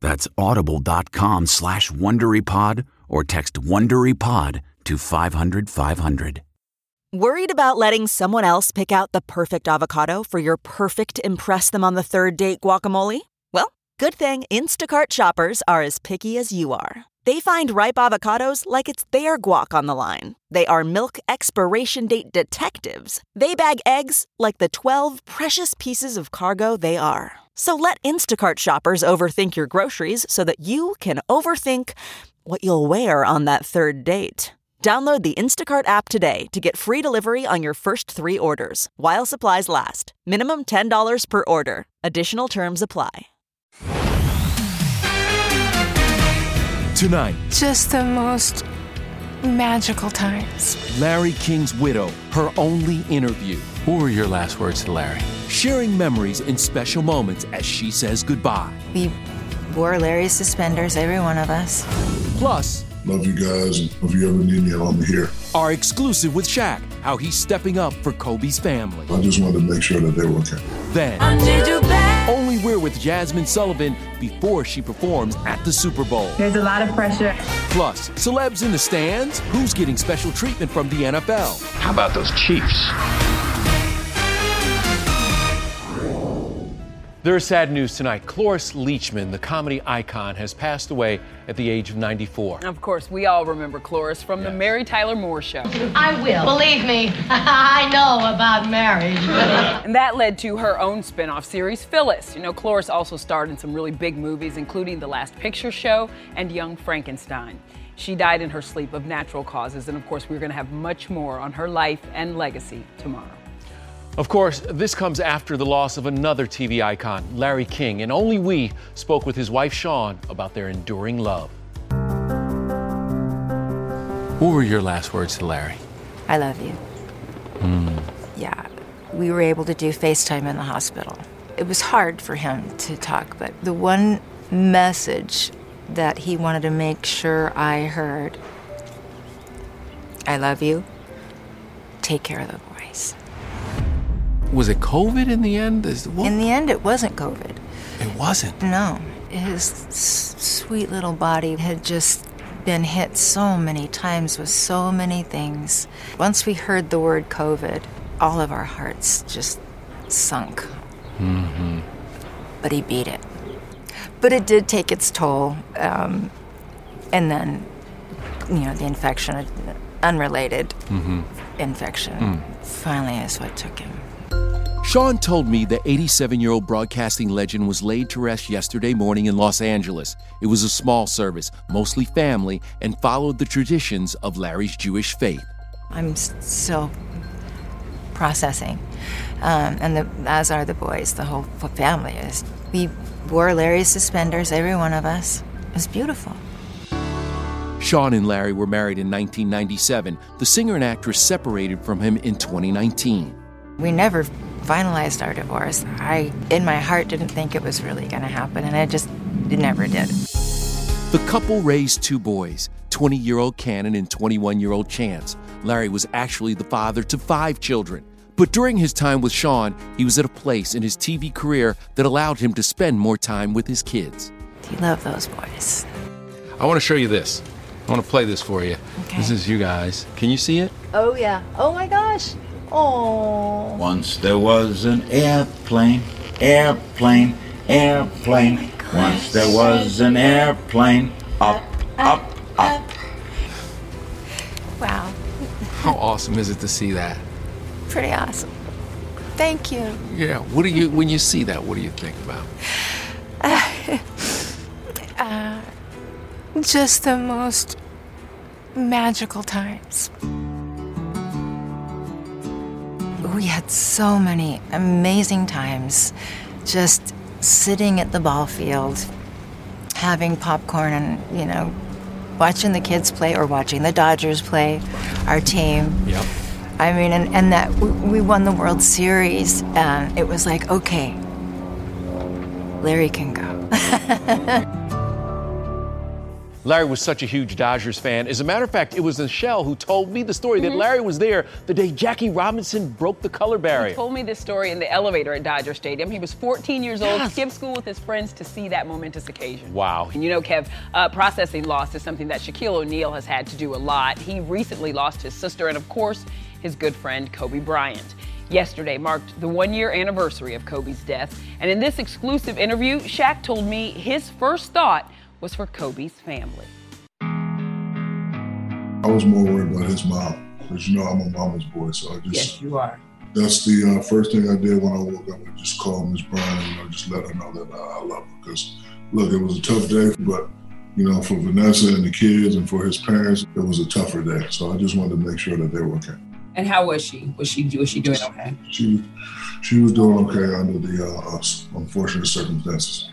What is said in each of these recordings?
That's audible.com slash WonderyPod or text WonderyPod to 500 500. Worried about letting someone else pick out the perfect avocado for your perfect Impress Them on the Third Date guacamole? Well, good thing Instacart shoppers are as picky as you are. They find ripe avocados like it's their guac on the line. They are milk expiration date detectives. They bag eggs like the 12 precious pieces of cargo they are. So let Instacart shoppers overthink your groceries so that you can overthink what you'll wear on that third date. Download the Instacart app today to get free delivery on your first three orders while supplies last. Minimum $10 per order. Additional terms apply. Tonight, Just the most magical times. Larry King's widow, her only interview. What were your last words to Larry? Sharing memories in special moments as she says goodbye. We wore Larry's suspenders, every one of us. Plus, Love you guys, and if you ever need me, I'm here. our exclusive with Shaq, how he's stepping up for Kobe's family. I just wanted to make sure that they were okay. Then, only we're with Jazmine Sullivan before she performs at the Super Bowl. There's a lot of pressure. Plus, celebs in the stands, who's getting special treatment from the NFL. How about those Chiefs? There's sad news tonight. Cloris Leachman, the comedy icon, has passed away at the age of 94. Of course, we all remember Cloris from the Mary Tyler Moore Show. I will. Believe me, I know about marriage. And that led to her own spin off series, Phyllis. You know, Cloris also starred in some really big movies, including The Last Picture Show and Young Frankenstein. She died in her sleep of natural causes, and of course, we're going to have much more on her life and legacy tomorrow. Of course, this comes after the loss of another TV icon, Larry King, and only we spoke with his wife, Shawn, about their enduring love. What were your last words to Larry? I love you. Hmm. Yeah. We were able to do FaceTime in the hospital. It was hard for him to talk, but the one message that he wanted to make sure I heard I love you. Take care of the boys. Was it COVID in the end? Is, what? In the end, it wasn't COVID. it wasn't. No, his s- sweet little body had just been hit so many times with so many things. Once we heard the word COVID, all of our hearts just sunk. Mm-hmm. But he beat it. But it did take its toll. Um, and then, you know, the infection, unrelated mm-hmm. infection, hmm. finally is what took him. Shawn told me the 87 year old broadcasting legend was laid to rest yesterday morning in Los Angeles. It was a small service, mostly family, and followed the traditions of Larry's Jewish faith. I'm still processing, um, and the, as are the boys. The whole family is. We wore Larry's suspenders, every one of us. It was beautiful. Shawn and Larry were married in 1997. The singer and actress separated from him in 2019. We never finalized our divorce, I, in my heart, didn't think it was really going to happen, and it just it never did. The couple raised two boys 20 year old Cannon and 21 year old Chance. Larry was actually the father to five children. But during his time with Shawn, he was at a place in his TV career that allowed him to spend more time with his kids. He loved those boys. I want to show you this. I want to play this for you. Okay. This is you guys. Can you see it? Oh, yeah. Oh, my gosh. Oh. Once there was an airplane, airplane, airplane. Once there was an airplane, up, up, up. Wow, How awesome is it to see that? pretty awesome. Thank you. Yeah. What do you when you see that? What do you think about? Uh, just the most magical times. We had so many amazing times just sitting at the ball field, having popcorn and, you know, watching the kids play or watching the Dodgers play, our team. Yep. I mean, and, and that we, we won the World Series, and it was like, okay, Larry can go. Larry was such a huge Dodgers fan. As a matter of fact, it was Michelle who told me the story that Larry was there the day Jackie Robinson broke the color barrier. He told me this story in the elevator at Dodger Stadium. He was 14 years old, skipped school with his friends to see that momentous occasion. Wow. And you know, Kev, uh, processing loss is something that Shaquille O'Neal has had to do a lot. He recently lost his sister and, of course, his good friend Kobe Bryant. Yesterday marked the one year anniversary of Kobe's death. And in this exclusive interview, Shaq told me his first thought was for Kobe's family. I was more worried about his mom because you know I'm a mama's boy, so I just yes, you are. that's the uh, first thing I did when I woke up. I just called Miss Brown and you know, just let her know that uh, I love her. Because look, it was a tough day, but you know, for Vanessa and the kids and for his parents, it was a tougher day. So I just wanted to make sure that they were okay. And how was she? Was she was she doing okay? She she was doing okay under the uh, uh, unfortunate circumstances.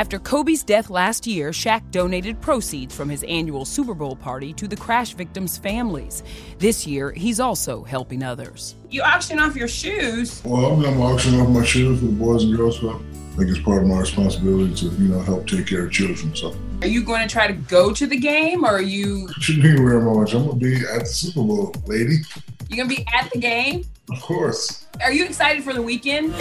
After Kobe's death last year, Shaq donated proceeds from his annual Super Bowl party to the crash victims' families. This year, he's also helping others. You auction off your shoes. Well, I'm gonna auction off my shoes for the boys and girls club. I think it's part of my responsibility to you know help take care of children. So Are you going to try to go to the game or are you what you mean very much? I'm gonna be at the Super Bowl, lady. you gonna be at the game? Of course. Are you excited for the Weeknd?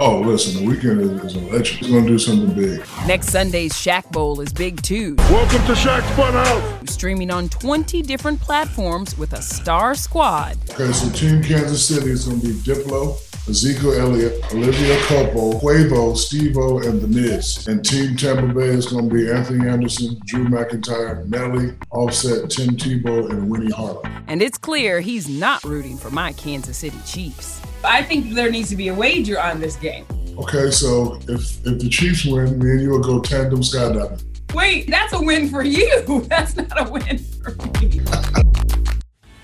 Oh, listen, the Weeknd is, is a legend. He's gonna do something big. Next Sunday's Shaq Bowl is big too. Welcome to Shaq's Funhouse. Streaming on 20 different platforms with a star squad. Okay, so Team Kansas City is gonna be Diplo, Ezekiel Elliott, Olivia Culpo, Quavo, Steve-O, and The Miz. And Team Tampa Bay is gonna be Anthony Anderson, Drew McIntyre, Nelly, Offset, Tim Tebow, and Winnie Harlow. And it's clear he's not rooting for my Kansas City Chiefs. I think there needs to be a wager on this game. Okay, so if if the Chiefs win, me and you will go tandem skydiving. Wait, that's a win for you. That's not a win for me.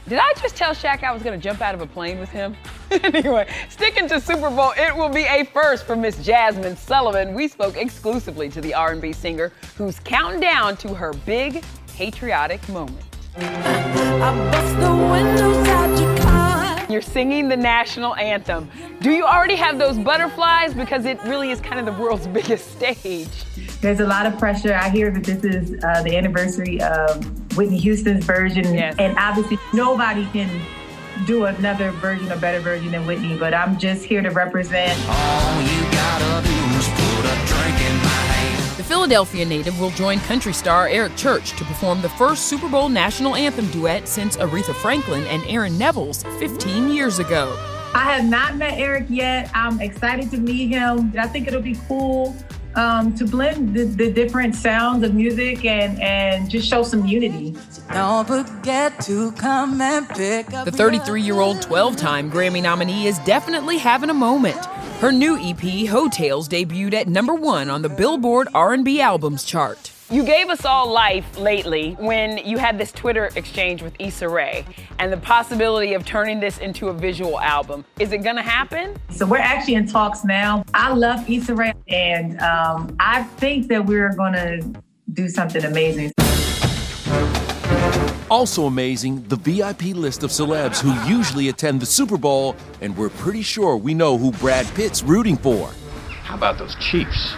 Did I just tell Shaq I was going to jump out of a plane with him? anyway, sticking to Super Bowl, it will be a first for Miss Jazmine Sullivan. We spoke exclusively to the R&B singer who's counting down to her big patriotic moment. You're singing the national anthem. Do you already have those butterflies? Because it really is kind of the world's biggest stage. There's a lot of pressure. I hear that this is uh, the anniversary of Whitney Houston's version, Yes. and obviously nobody can do another version, a better version than Whitney. But I'm just here to represent. The Philadelphia native will join country star Eric Church to perform the first Super Bowl national anthem duet since Aretha Franklin and Aaron Neville's 15 years ago. I have not met Eric yet. I'm excited to meet him. I think it'll be cool um, to blend the, the different sounds of music and, and just show some unity. Don't forget to come and pick up The 33 year old 12 time Grammy nominee is definitely having a moment. Her new EP, Hotels, debuted at number one on the Billboard R&B Albums chart. You gave us all life lately when you had this Twitter exchange with Issa Rae and the possibility of turning this into a visual album. Is it gonna happen? So we're actually in talks now. I love Issa Rae, and um, I think that we're going to do something amazing. Also amazing, the VIP list of celebs who usually attend the Super Bowl, and we're pretty sure we know who Brad Pitt's rooting for. How about those Chiefs?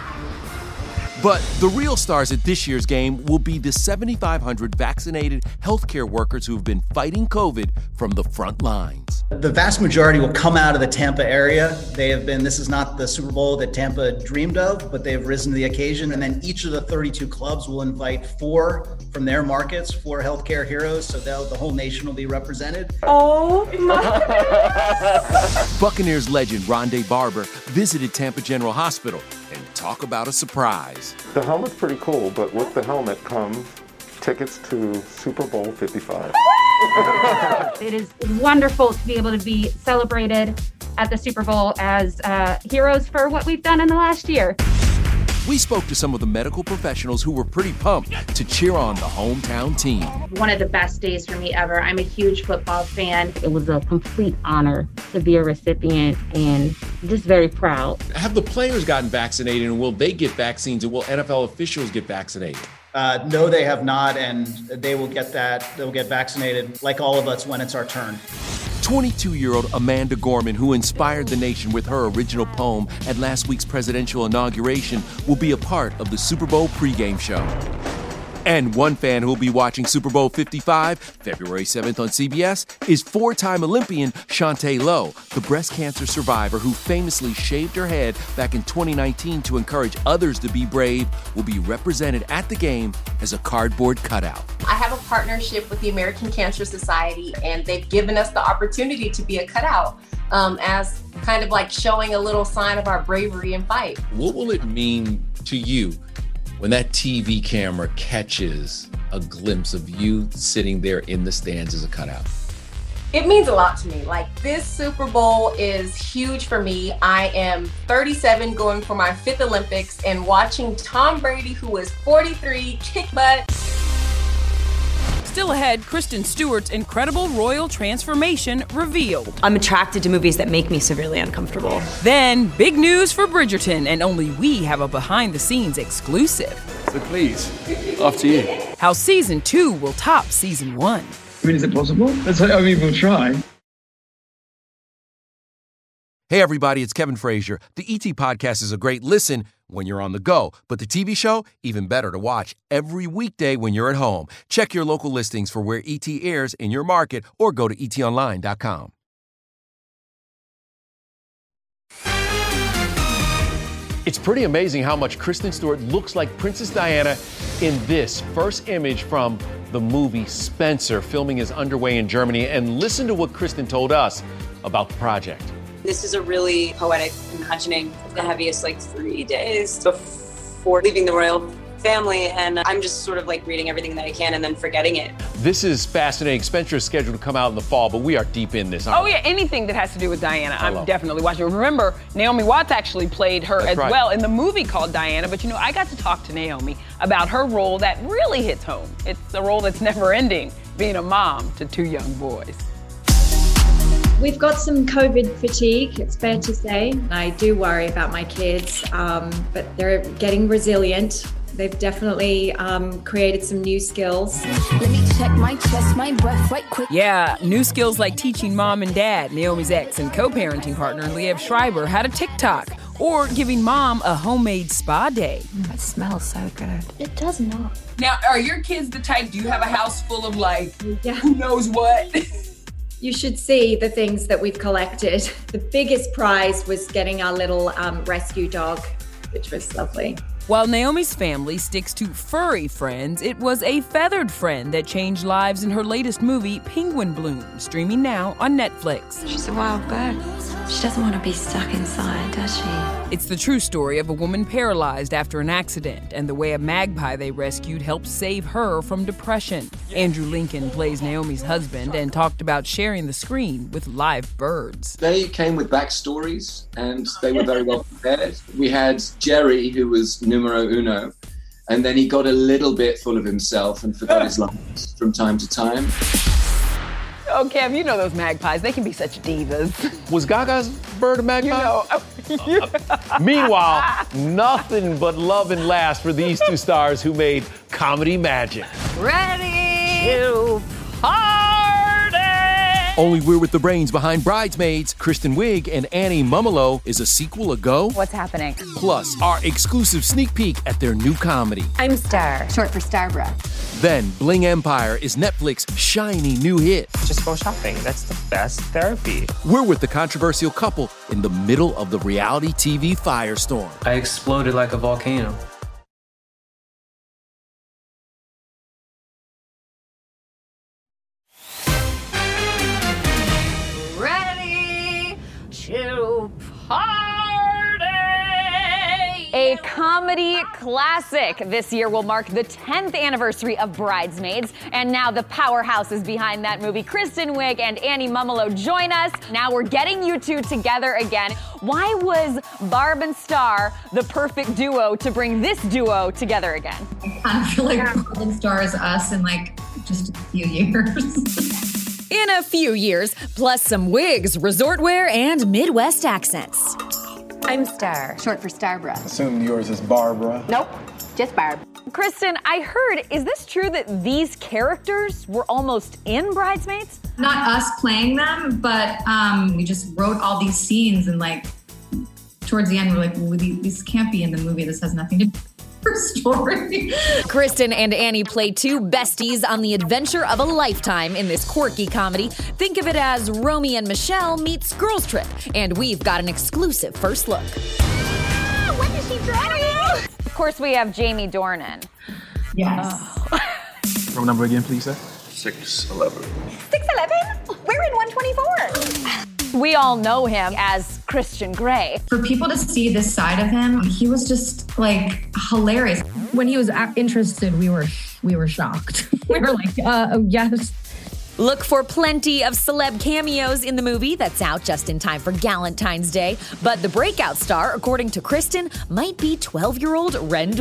But the real stars at this year's game will be the 7,500 vaccinated healthcare workers who have been fighting COVID from the front lines. The vast majority will come out of the Tampa area. They have been, this is not the Super Bowl that Tampa dreamed of, but they have risen to the occasion. And then each of the 32 clubs will invite four from their markets, four healthcare heroes, so the whole nation will be represented. Oh my Buccaneers legend Rondé Barber visited Tampa General Hospital and talk about a surprise. The helmet's pretty cool, but with the helmet comes tickets to Super Bowl 55. it is wonderful to be able to be celebrated at the Super Bowl as uh, heroes for what we've done in the last year. We spoke to some of the medical professionals who were pretty pumped to cheer on the hometown team. One of the best days for me ever. I'm a huge football fan. It was a complete honor to be a recipient and just very proud. Have the players gotten vaccinated and will they get vaccines and will NFL officials get vaccinated? Uh, no, they have not, and they will get that. They'll get vaccinated, like all of us, when it's our turn. 22 year old Amanda Gorman, who inspired the nation with her original poem at last week's presidential inauguration, will be a part of the Super Bowl pregame show. And one fan who'll be watching Super Bowl 55, February 7th on CBS, is four time Olympian Chaunté Lowe, the breast cancer survivor who famously shaved her head back in 2019 to encourage others to be brave, will be represented at the game as a cardboard cutout. I have a partnership with the American Cancer Society, and they've given us the opportunity to be a cutout um, as kind of like showing a little sign of our bravery and fight. What will it mean to you when that TV camera catches a glimpse of you sitting there in the stands as a cutout? It means a lot to me. Like this Super Bowl is huge for me. I am 37 going for my fifth Olympics and watching Tom Brady, who is 43, kick butt. Still ahead, Kristen Stewart's incredible royal transformation revealed. I'm attracted to movies that make me severely uncomfortable. Then, big news for Bridgerton, and only we have a behind the scenes exclusive. So please, off to you. How season two will top season one. I mean, is it possible? Let's, I mean, we'll try. Hey, everybody, it's Kevin Frazier. The ET Podcast is a great listen when you're on the go, but the TV show, even better to watch every weekday when you're at home. Check your local listings for where ET airs in your market or go to etonline.com. It's pretty amazing how much Kristen Stewart looks like Princess Diana in this first image from the movie Spencer. Filming is underway in Germany, and listen to what Kristen told us about the project. This is a really poetic imagining of the heaviest like three days before leaving the royal family and I'm just sort of like reading everything that I can and then forgetting it. This is fascinating. Spencer is scheduled to come out in the fall, but we are deep in this. Oh yeah, anything that has to do with Diana, Hello. I'm definitely watching. Remember, Naomi Watts actually played her That's as right. well in the movie called Diana. But you know, I got to talk to Naomi about her role that really hits home. It's a role that's never ending, being a mom to two young boys. We've got some COVID fatigue, it's fair to say. I do worry about my kids, um, but they're getting resilient. They've definitely um, created some new skills. Let me check my chest, my breath right quick. Yeah, new skills like teaching mom and dad, Naomi's ex and co-parenting partner Liev Schreiber had a TikTok, or giving mom a homemade spa day. It smells so good. It does not. Now, are your kids the type? Do you have a house full of like Yeah. who knows what? You should see the things that we've collected. The biggest prize was getting our little um, rescue dog, which was lovely. While Naomi's family sticks to furry friends, it was a feathered friend that changed lives in her latest movie, Penguin Bloom, streaming now on Netflix. She's a wild bird. She doesn't want to be stuck inside, does she? It's the true story of a woman paralyzed after an accident and the way a magpie they rescued helped save her from depression. Andrew Lincoln plays Naomi's husband and talked about sharing the screen with live birds. They came with backstories and they were very well prepared. We had Jerry, who was numero uno, and then he got a little bit full of himself and forgot his lines from time to time. Oh, Cam, you know those magpies. They can be such divas. Was Gaga's bird a magpie? You know. Meanwhile, nothing but love and laughs for these two stars who made comedy magic. Ready to party! Only We're with the brains behind Bridesmaids, Kristen Wiig and Annie Mumolo is a sequel a go? What's happening? Plus, our exclusive sneak peek at their new comedy. I'm Star, short for Starbara. Then, Bling Empire is Netflix's shiny new hit. Just go shopping. That's the best therapy. We're with the controversial couple in the middle of the reality TV firestorm. I exploded like a volcano. A comedy classic. This year will mark the 10th anniversary of Bridesmaids, and now the powerhouses behind that movie, Kristen Wiig and Annie Mumolo, join us. Now we're getting you two together again. Why was Barb and Star the perfect duo to bring this duo together again? I kind of feel like Barb and Star is us in like just a few years. In a few years, plus some wigs, resort wear, and Midwest accents. I'm Star, short for Starbara. Assume yours is Barbara. Nope, just Barb. Kristen, I heard, is this true that these characters were almost in Bridesmaids? Not us playing them, but um, we just wrote all these scenes and like towards the end we're like, well, these can't be in the movie. This has nothing to do story. Kristen and Annie play two besties on the adventure of a lifetime in this quirky comedy. Think of it as Romy and Michelle meets Girls Trip, and we've got an exclusive first look. When is she driving? Of course, we have Jamie Dornan. Yes. Oh. Room number again, please, sir. 611. 6'11? We're in 124. We all know him as Christian Grey. For people to see this side of him, he was just like hilarious. When he was interested, we were we were shocked. we were like, uh, yes. Look for plenty of celeb cameos in the movie that's out just in time for Galentine's Day. But the breakout star, according to Kristen, might be 12 year old Reyn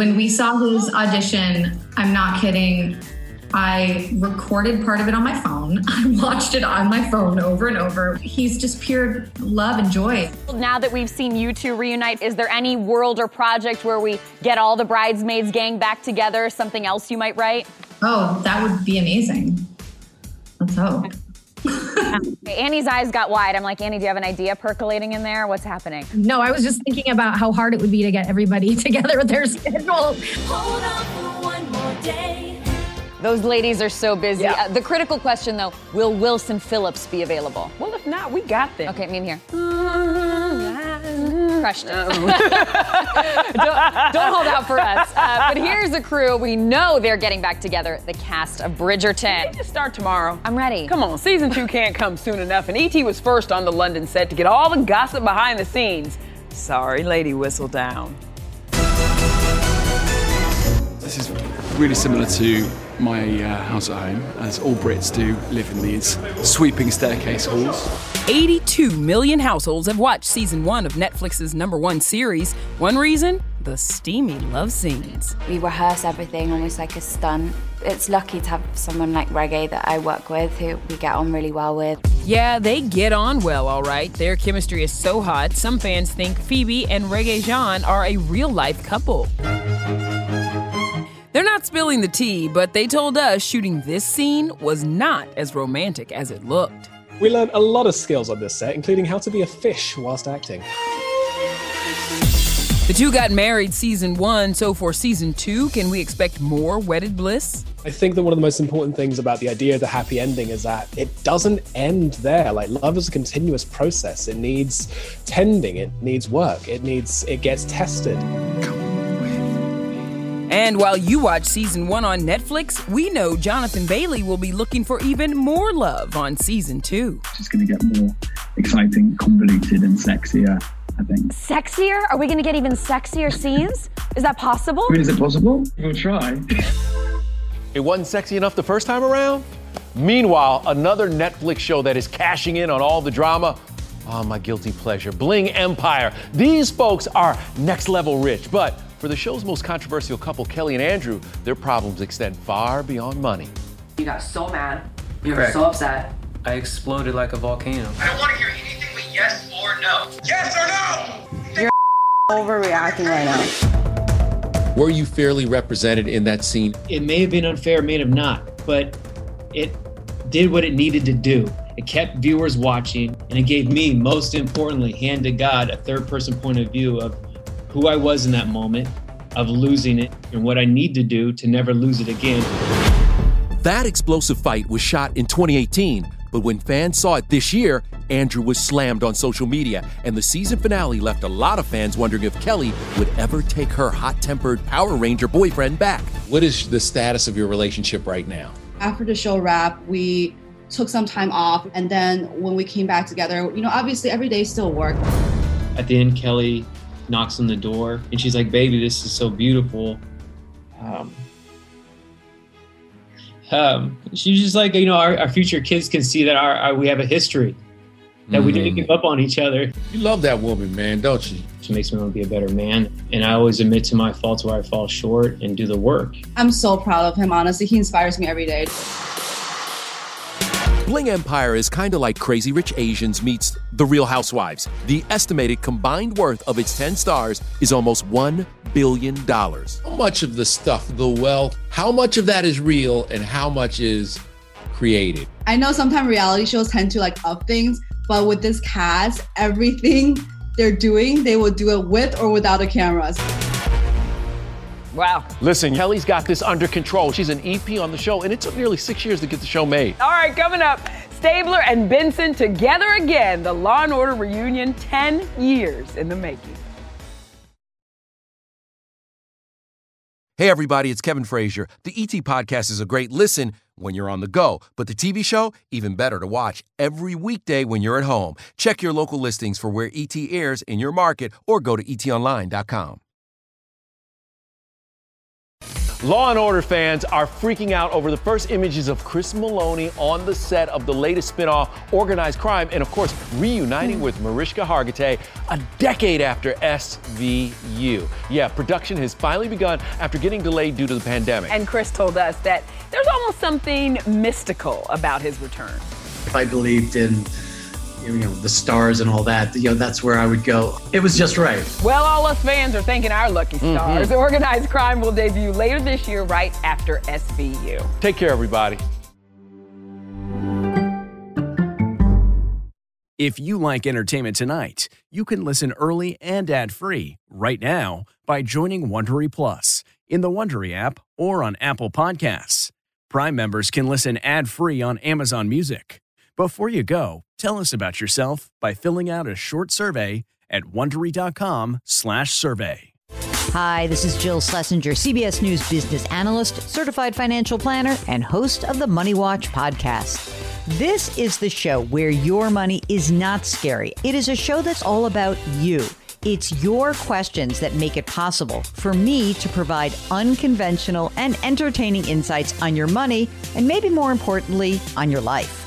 When we saw his audition, I'm not kidding. I recorded part of it on my phone. I watched it on my phone over and over. He's just pure love and joy. Now that we've seen you two reunite, is there any world or project where we get all the bridesmaids gang back together? Something else you might write? Oh, that would be amazing. Let's hope. Annie's eyes got wide. I'm like, Annie, do you have an idea percolating in there? What's happening? No, I was just thinking about how hard it would be to get everybody together with their schedule. Those ladies are so busy. Uh, the critical question, though, will Wilson Phillips be available? Well, if not, we got them. Okay, meet me here. Crushed it. don't, don't hold out for us. Uh, but here's the crew. We know they're getting back together. The cast of Bridgerton. Just start tomorrow. I'm ready. Come on, season two can't come soon enough. And ET was first on the London set to get all the gossip behind the scenes. Sorry, lady, Whistledown. This is really similar to my uh, house at home, as all Brits do live in these sweeping staircase halls. 82 million households have watched season one of Netflix's number one series. One reason? The steamy love scenes. We rehearse everything almost like a stunt. It's lucky to have someone like Regé that I work with who we get on really well with. Yeah, they get on well, all right. Their chemistry is so hot, some fans think Phoebe and Regé-Jean are a real life couple. They're not spilling the tea, but they told us shooting this scene was not as romantic as it looked. We learned a lot of skills on this set, including how to be a fish whilst acting. The two got married season one, so for season two, can we expect more wedded bliss? I think that one of the most important things about the idea of the happy ending is that it doesn't end there. Like love is a continuous process. It needs tending, it needs work, it needs it gets tested. And while you watch season one on Netflix, we know Jonathan Bailey will be looking for even more love on season two. It's just going to get more exciting, convoluted, and sexier, I think. Sexier? Are we going to get even sexier scenes? Is that possible? I mean, is it possible? We'll try. It wasn't sexy enough the first time around? Meanwhile, another Netflix show that is cashing in on all the drama. Oh, my guilty pleasure. Bling Empire. These folks are next level rich, but for the show's most controversial couple, Kelly and Andrew, their problems extend far beyond money. You got so mad. You were so upset. I exploded like a volcano. I don't want to hear anything but yes or no. Yes or no! You're overreacting right now. Were you fairly represented in that scene? It may have been unfair, may have not, but it did what it needed to do. It kept viewers watching, and it gave me, most importantly, hand to God, a third person point of view of who I was in that moment, of losing it, and what I need to do to never lose it again. That explosive fight was shot in 2018, but when fans saw it this year, Andrew was slammed on social media, and the season finale left a lot of fans wondering if Kelly would ever take her hot tempered Power Ranger boyfriend back. What is the status of your relationship right now? After the show wrap, we took some time off, and then when we came back together, you know, obviously every day still work. At the end, Kelly knocks on the door, and she's like, "Baby, this is so beautiful." Um, um, she's just like, you know, our, our future kids can see that our, our we have a history, that we didn't Mhm. give up on each other. You love that woman, man, don't you? She makes me want to be a better man, and I always admit to my faults where I fall short and do the work. I'm so proud of him, honestly. He inspires me every day. Bling Empire is kind of like Crazy Rich Asians meets The Real Housewives. The estimated combined worth of its 10 stars is almost $1 billion. How much of the stuff, the wealth, how much of that is real and how much is created? I know sometimes reality shows tend to like up things, but with this cast, everything they're doing, they will do it with or without the cameras. Wow. Listen, Kelly's got this under control. She's an EP on the show, and it took nearly six years to get the show made. All right, coming up, Stabler and Benson together again. The Law and Order reunion, 10 years in the making. Hey, everybody, it's Kevin Frazier. The ET Podcast is a great listen when you're on the go, but the TV show, even better to watch every weekday when you're at home. Check your local listings for where ET airs in your market or go to etonline.com. Law and Order fans are freaking out over the first images of Chris Meloni on the set of the latest spinoff, Organized Crime, and of course, reuniting hmm. with Mariska Hargitay a decade after SVU. Yeah, production has finally begun after getting delayed due to the pandemic. And Chris told us that there's almost something mystical about his return. If I believed in, you know, the stars and all that, you know, that's where I would go. It was just right. Well, all us fans are thanking our lucky stars. Mhm. Organized Crime will debut later this year, right after SVU. Take care, everybody. If you like entertainment tonight, you can listen early and ad-free right now by joining Wondery Plus in the Wondery app or on Apple Podcasts. Prime members can listen ad-free on Amazon Music. Before you go, tell us about yourself by filling out a short survey at wondery.com/survey. Hi, this is Jill Schlesinger, CBS News business analyst, certified financial planner, and host of the Money Watch podcast. This is the show where your money is not scary. It is a show that's all about you. It's your questions that make it possible for me to provide unconventional and entertaining insights on your money, and maybe more importantly, on your life.